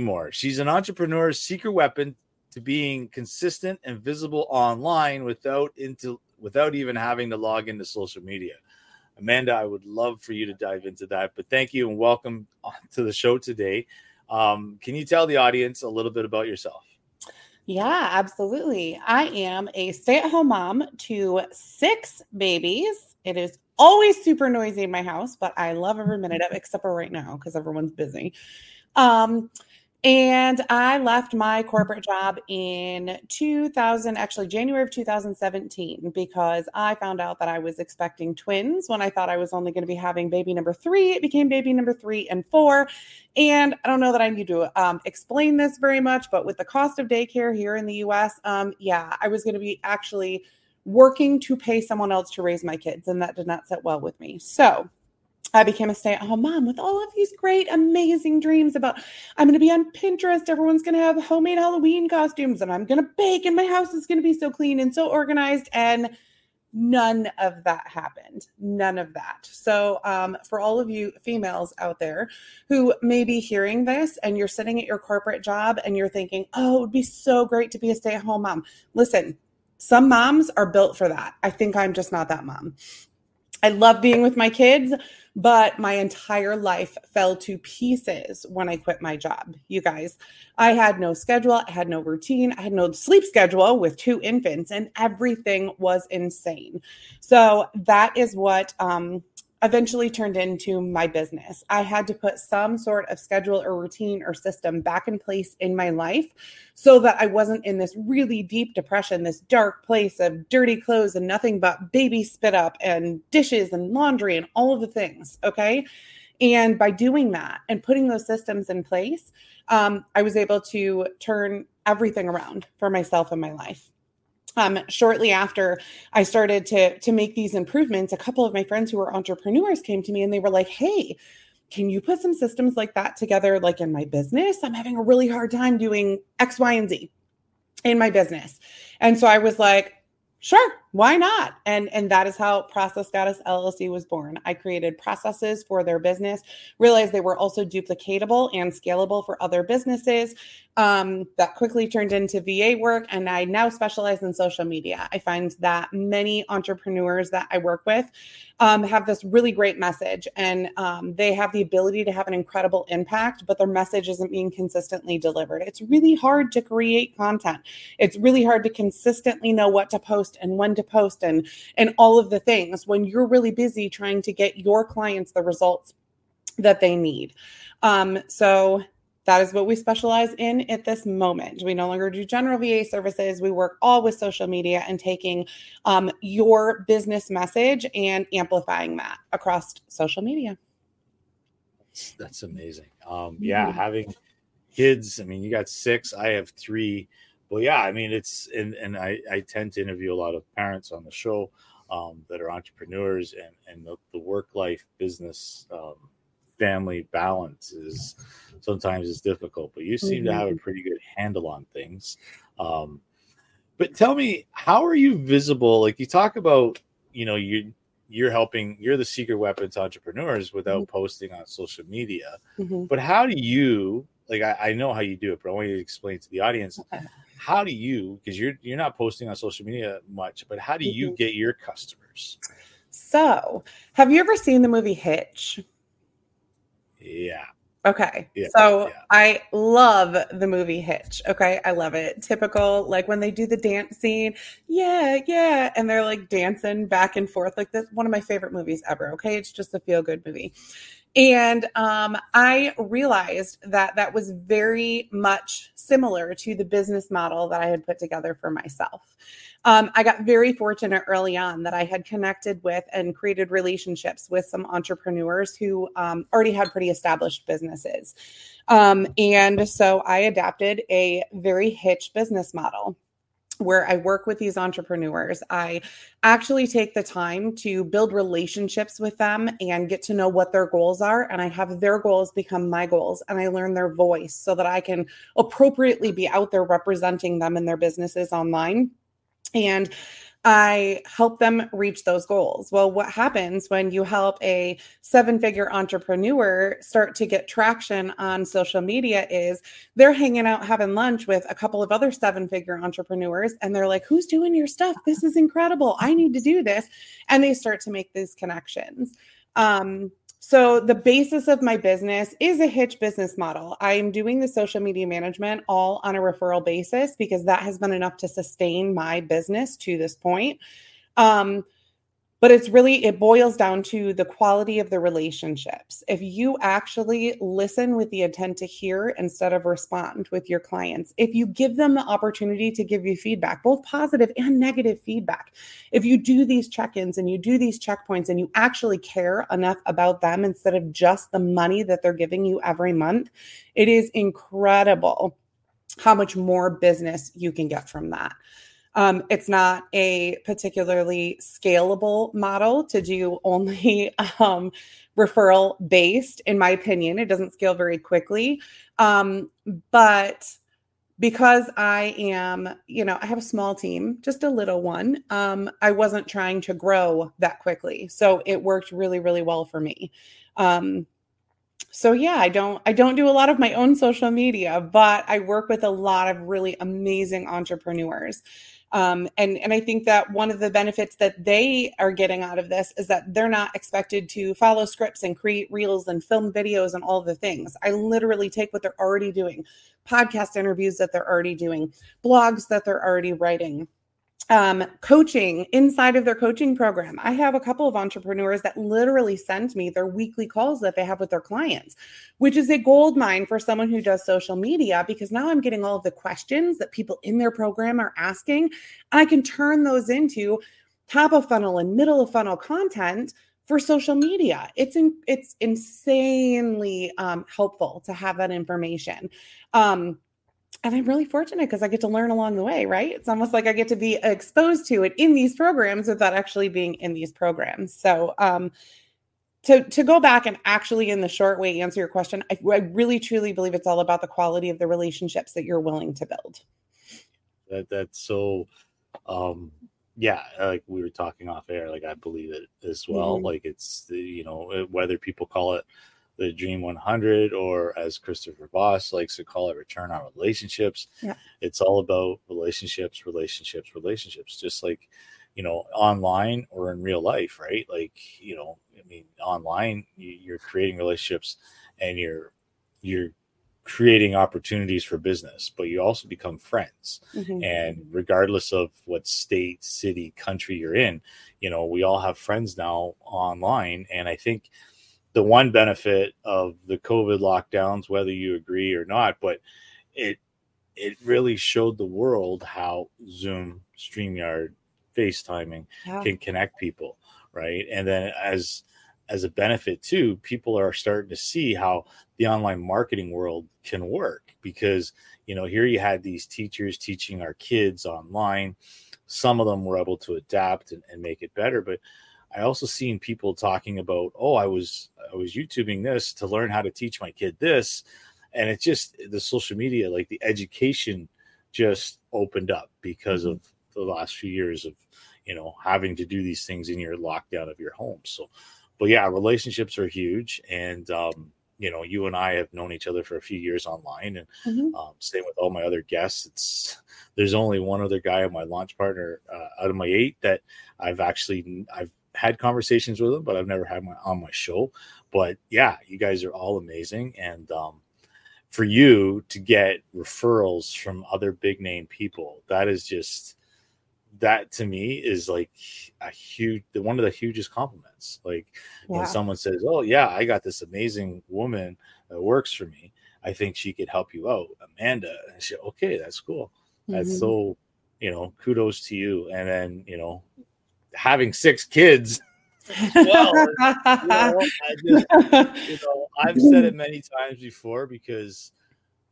more. She's an entrepreneur's secret weapon to being consistent and visible online without into without even having to log into social media. Amanda, I would love for you to dive into that, but thank you and welcome to the show today. Um, can you tell the audience a little bit about yourself? Yeah, absolutely. I am a stay at home mom to six babies. It is always super noisy in my house, but I love every minute of it, except for right now because everyone's busy. Um, and I left my corporate job in 2000, actually January of 2017, because I found out that I was expecting twins when I thought I was only going to be having baby number three. It became baby number three and four. And I don't know that I need to um, explain this very much, but with the cost of daycare here in the US, um, yeah, I was going to be actually working to pay someone else to raise my kids, and that did not sit well with me. So, I became a stay at home mom with all of these great, amazing dreams about I'm going to be on Pinterest. Everyone's going to have homemade Halloween costumes, and I'm going to bake, and my house is going to be so clean and so organized. And none of that happened. None of that. So, um, for all of you females out there who may be hearing this and you're sitting at your corporate job and you're thinking, oh, it would be so great to be a stay at home mom. Listen, some moms are built for that. I think I'm just not that mom. I love being with my kids, but my entire life fell to pieces when I quit my job. You guys, I had no schedule, I had no routine, I had no sleep schedule with two infants, and everything was insane. So that is what um, eventually turned into my business. I had to put some sort of schedule or routine or system back in place in my life so that I wasn't in this really deep depression, this dark place of dirty clothes and nothing but baby spit up and dishes and laundry and all of the things. Okay. And by doing that and putting those systems in place, um, I was able to turn everything around for myself and my life um, shortly after I started to to make these improvements, a couple of my friends who were entrepreneurs came to me and they were like, "Hey, can you put some systems like that together, like in my business? I'm having a really hard time doing X, Y, and Z in my business." And so I was like, "Sure, why not?" And and that is how Process Goddess LLC was born. I created processes for their business, realized they were also duplicatable and scalable for other businesses, um, that quickly turned into VA work, and I now specialize in social media. I find that many entrepreneurs that I work with um, have this really great message, and um, they have the ability to have an incredible impact, but their message isn't being consistently delivered. It's really hard to create content. It's really hard to consistently know what to post and when to post, and and all of the things when you're really busy trying to get your clients the results that they need. Um, so that is what we specialize in at this moment. We no longer do general VA services. We work all with social media and taking um, your business message and amplifying that across social media. That's, amazing. Um, yeah, mm-hmm. having kids. I mean, you got six. I have three. Well, yeah, I mean, it's and and I, I tend to interview a lot of parents on the show um, that are entrepreneurs and and the, the work life business um, family balance is sometimes is difficult, but you seem mm-hmm. to have a mm-hmm. pretty good handle on things. Um, but tell me, how are you visible? Like you talk about, you know, you you're helping, you're the secret weapons entrepreneurs without mm-hmm. posting on social media. Mm-hmm. But how do you like? I, I, know how you do it, but I want you to explain to the audience. How do you, because you're you're not posting on social media much, but how do you get your customers? So, have you ever seen the movie Hitch? Yeah. Okay. Yeah, so yeah. I love the movie Hitch. Okay. I love it. Typical, like when they do the dance scene. Yeah. Yeah. And they're like dancing back and forth. Like this one of my favorite movies ever. Okay. It's just a feel good movie. And um, I realized that that was very much similar to the business model that I had put together for myself. Um, I got very fortunate early on that I had connected with and created relationships with some entrepreneurs who um, already had pretty established businesses. Um, and so I adapted a very hitch business model where I work with these entrepreneurs. I actually take the time to build relationships with them and get to know what their goals are. And I have their goals become my goals and I learn their voice so that I can appropriately be out there representing them and their businesses online. And I help them reach those goals. Well, what happens when you help a seven figure entrepreneur start to get traction on social media is they're hanging out having lunch with a couple of other seven figure entrepreneurs and they're like, Who's doing your stuff? This is incredible. I need to do this. And they start to make these connections. Um, so, the basis of my business is a Hitch business model. I am doing the social media management all on a referral basis because that has been enough to sustain my business to this point. Um, but it's really it boils down to the quality of the relationships. If you actually listen with the intent to hear instead of respond with your clients if you give them the opportunity to give you feedback both positive and negative feedback if you do these check-ins and you do these checkpoints and you actually care enough about them instead of just the money that they're giving you every month it is incredible how much more business you can get from that um, it's not a particularly scalable model to do only um, referral based, in my opinion. It doesn't scale very quickly. Um, but because I am, you know, I have a small team, just a little one, um, I wasn't trying to grow that quickly. So it worked really, really well for me. Um, so yeah i don't i don't do a lot of my own social media but i work with a lot of really amazing entrepreneurs um, and and I think that one of the benefits that they are getting out of this is that they're not expected to follow scripts and create reels and film videos and all the things. I literally take what they're already doing, podcast interviews that they're already doing, blogs that they're already writing, um, coaching inside of their coaching program. I have a couple of entrepreneurs that literally send me their weekly calls that they have with their clients, which is a gold mine for someone who does social media because now I'm getting all of the questions that people in their program are asking. And I can turn those into top of funnel and middle of funnel content for social media. It's in, it's insanely um, helpful to have that information. Um, and I'm really fortunate because I get to learn along the way, right? It's almost like I get to be exposed to it in these programs without actually being in these programs. So, um, to to go back and actually, in the short way, answer your question, I, I really truly believe it's all about the quality of the relationships that you're willing to build. That that's so, um, yeah. Like we were talking off air, like I believe it as well. Mm-hmm. Like it's you know whether people call it the Dream 100, or as Christopher Voss likes to call it, return on relationships. Yeah. It's all about relationships, relationships, relationships, just like, you know, online or in real life, right? Like, you know, I mean, online, you're creating relationships and you're, you're, creating opportunities for business, but you also become friends. Mm-hmm. And regardless of what state, city, country you're in, you know, we all have friends now online. And I think the one benefit of the COVID lockdowns, whether you agree or not, but it it really showed the world how Zoom, StreamYard, FaceTiming yeah. can connect people, right? And then as as a benefit too, people are starting to see how the online marketing world can work because you know here you had these teachers teaching our kids online. Some of them were able to adapt and, and make it better, but I also seen people talking about, oh, I was I was YouTubing this to learn how to teach my kid this, and it's just the social media, like the education, just opened up because of the last few years of you know having to do these things in your lockdown of your home. So, but yeah, relationships are huge, and um, you know, you and I have known each other for a few years online, and mm-hmm. um, same with all my other guests. It's there's only one other guy on my launch partner uh, out of my eight that I've actually I've had conversations with them, but I've never had my on my show. But yeah, you guys are all amazing, and um, for you to get referrals from other big name people, that is just that to me is like a huge one of the hugest compliments. Like yeah. when someone says, "Oh yeah, I got this amazing woman that works for me. I think she could help you out, Amanda." And she, okay, that's cool. That's mm-hmm. so, you know, kudos to you. And then you know, having six kids. well, you know, just, you know, I've said it many times before because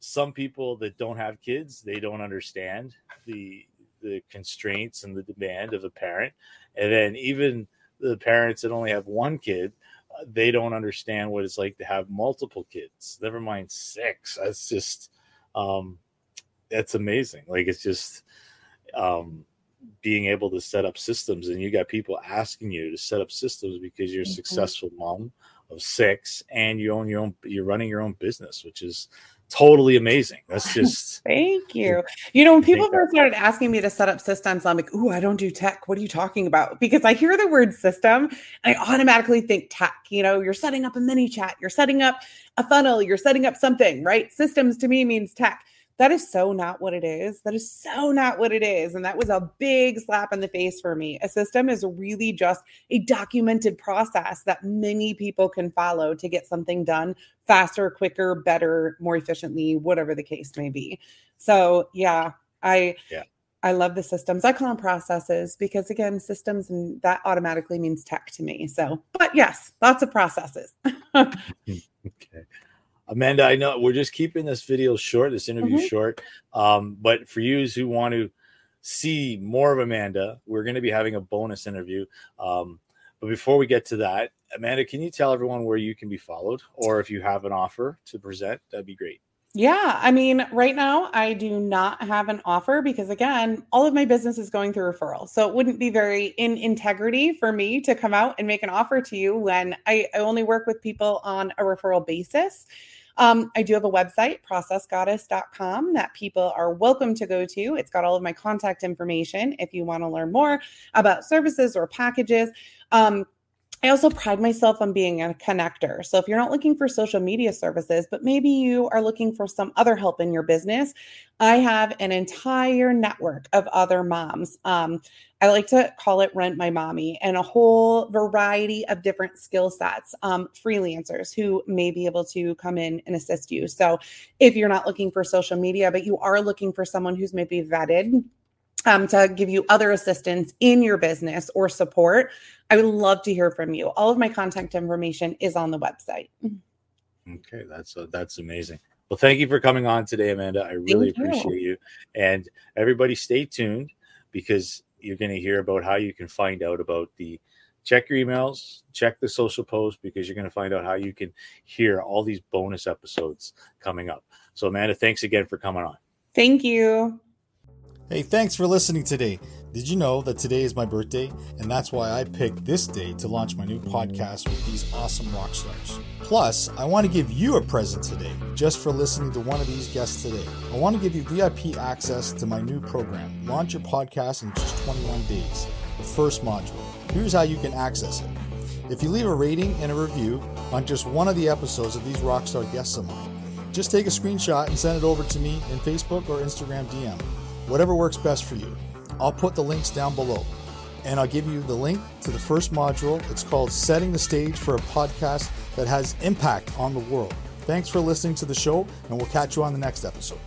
some people that don't have kids, they don't understand the the constraints and the demand of a parent, and then even the parents that only have one kid, uh, they don't understand what it's like to have multiple kids. Never mind six. That's just, um, that's amazing. Like it's just, um, being able to set up systems and you got people asking you to set up systems because you're a mm-hmm. successful mom of six and you own your own you're running your own business which is totally amazing. That's just thank you. You know, when people first started asking me to set up systems, I'm like, "Ooh, I don't do tech. What are you talking about?" Because I hear the word system and I automatically think tech. You know, you're setting up a ManyChat you're setting up a funnel, you're setting up something, right? Systems to me means tech. That is so not what it is. That is so not what it is. And that was a big slap in the face for me. A system is really just a documented process that many people can follow to get something done faster, quicker, better, more efficiently, whatever the case may be. So, yeah, I yeah. I love the systems. I call them processes because again, systems and that automatically means tech to me. So, but yes, lots of processes. Hmm, okay. Amanda, I know we're just keeping this video short, this interview mm-hmm. short. Um, but for you who want to see more of Amanda, we're going to be having a bonus interview. Um, but before we get to that, Amanda, can you tell everyone where you can be followed, or if you have an offer to present, that'd be great. Yeah, I mean, right now I do not have an offer because again, all of my business is going through referral. So it wouldn't be very in integrity for me to come out and make an offer to you when I, I only work with people on a referral basis. Um, I do have a website, processgoddess.com, that people are welcome to go to. It's got all of my contact information if you want to learn more about services or packages. Um, I also pride myself on being a connector. So if you're not looking for social media services, but maybe you are looking for some other help in your business, I have an entire network of other moms. Um, I like to call it Rent My Mommy and a whole variety of different skill sets, um, freelancers who may be able to come in and assist you. So if you're not looking for social media, but you are looking for someone who's maybe vetted um, to give you other assistance in your business or support, I would love to hear from you. All of my contact information is on the website. Okay, that's uh, that's amazing. Well, thank you for coming on today, Amanda. I really thank appreciate you. you. And everybody, stay tuned because you're going to hear about how you can find out about the check your emails, check the social post because you're going to find out how you can hear all these bonus episodes coming up. So, Amanda, thanks again for coming on. Thank you. Hey, thanks for listening today. Did you know that today is my birthday? And that's why I picked this day to launch my new podcast with these awesome rock stars. Plus, I want to give you a present today just for listening to one of these guests today. I want to give you VIP access to my new program, Launch Your Podcast in Just 21 Days, the first module. Here's how you can access it. If you leave a rating and a review on just one of the episodes of these rockstar guests of mine, just take a screenshot and send it over to me in Facebook or Instagram DM whatever works best for you. I'll put the links down below. And I'll give you the link to the first module. It's called Setting the Stage for a Podcast That Has Impact on the World. Thanks for listening to the show, and we'll catch you on the next episode.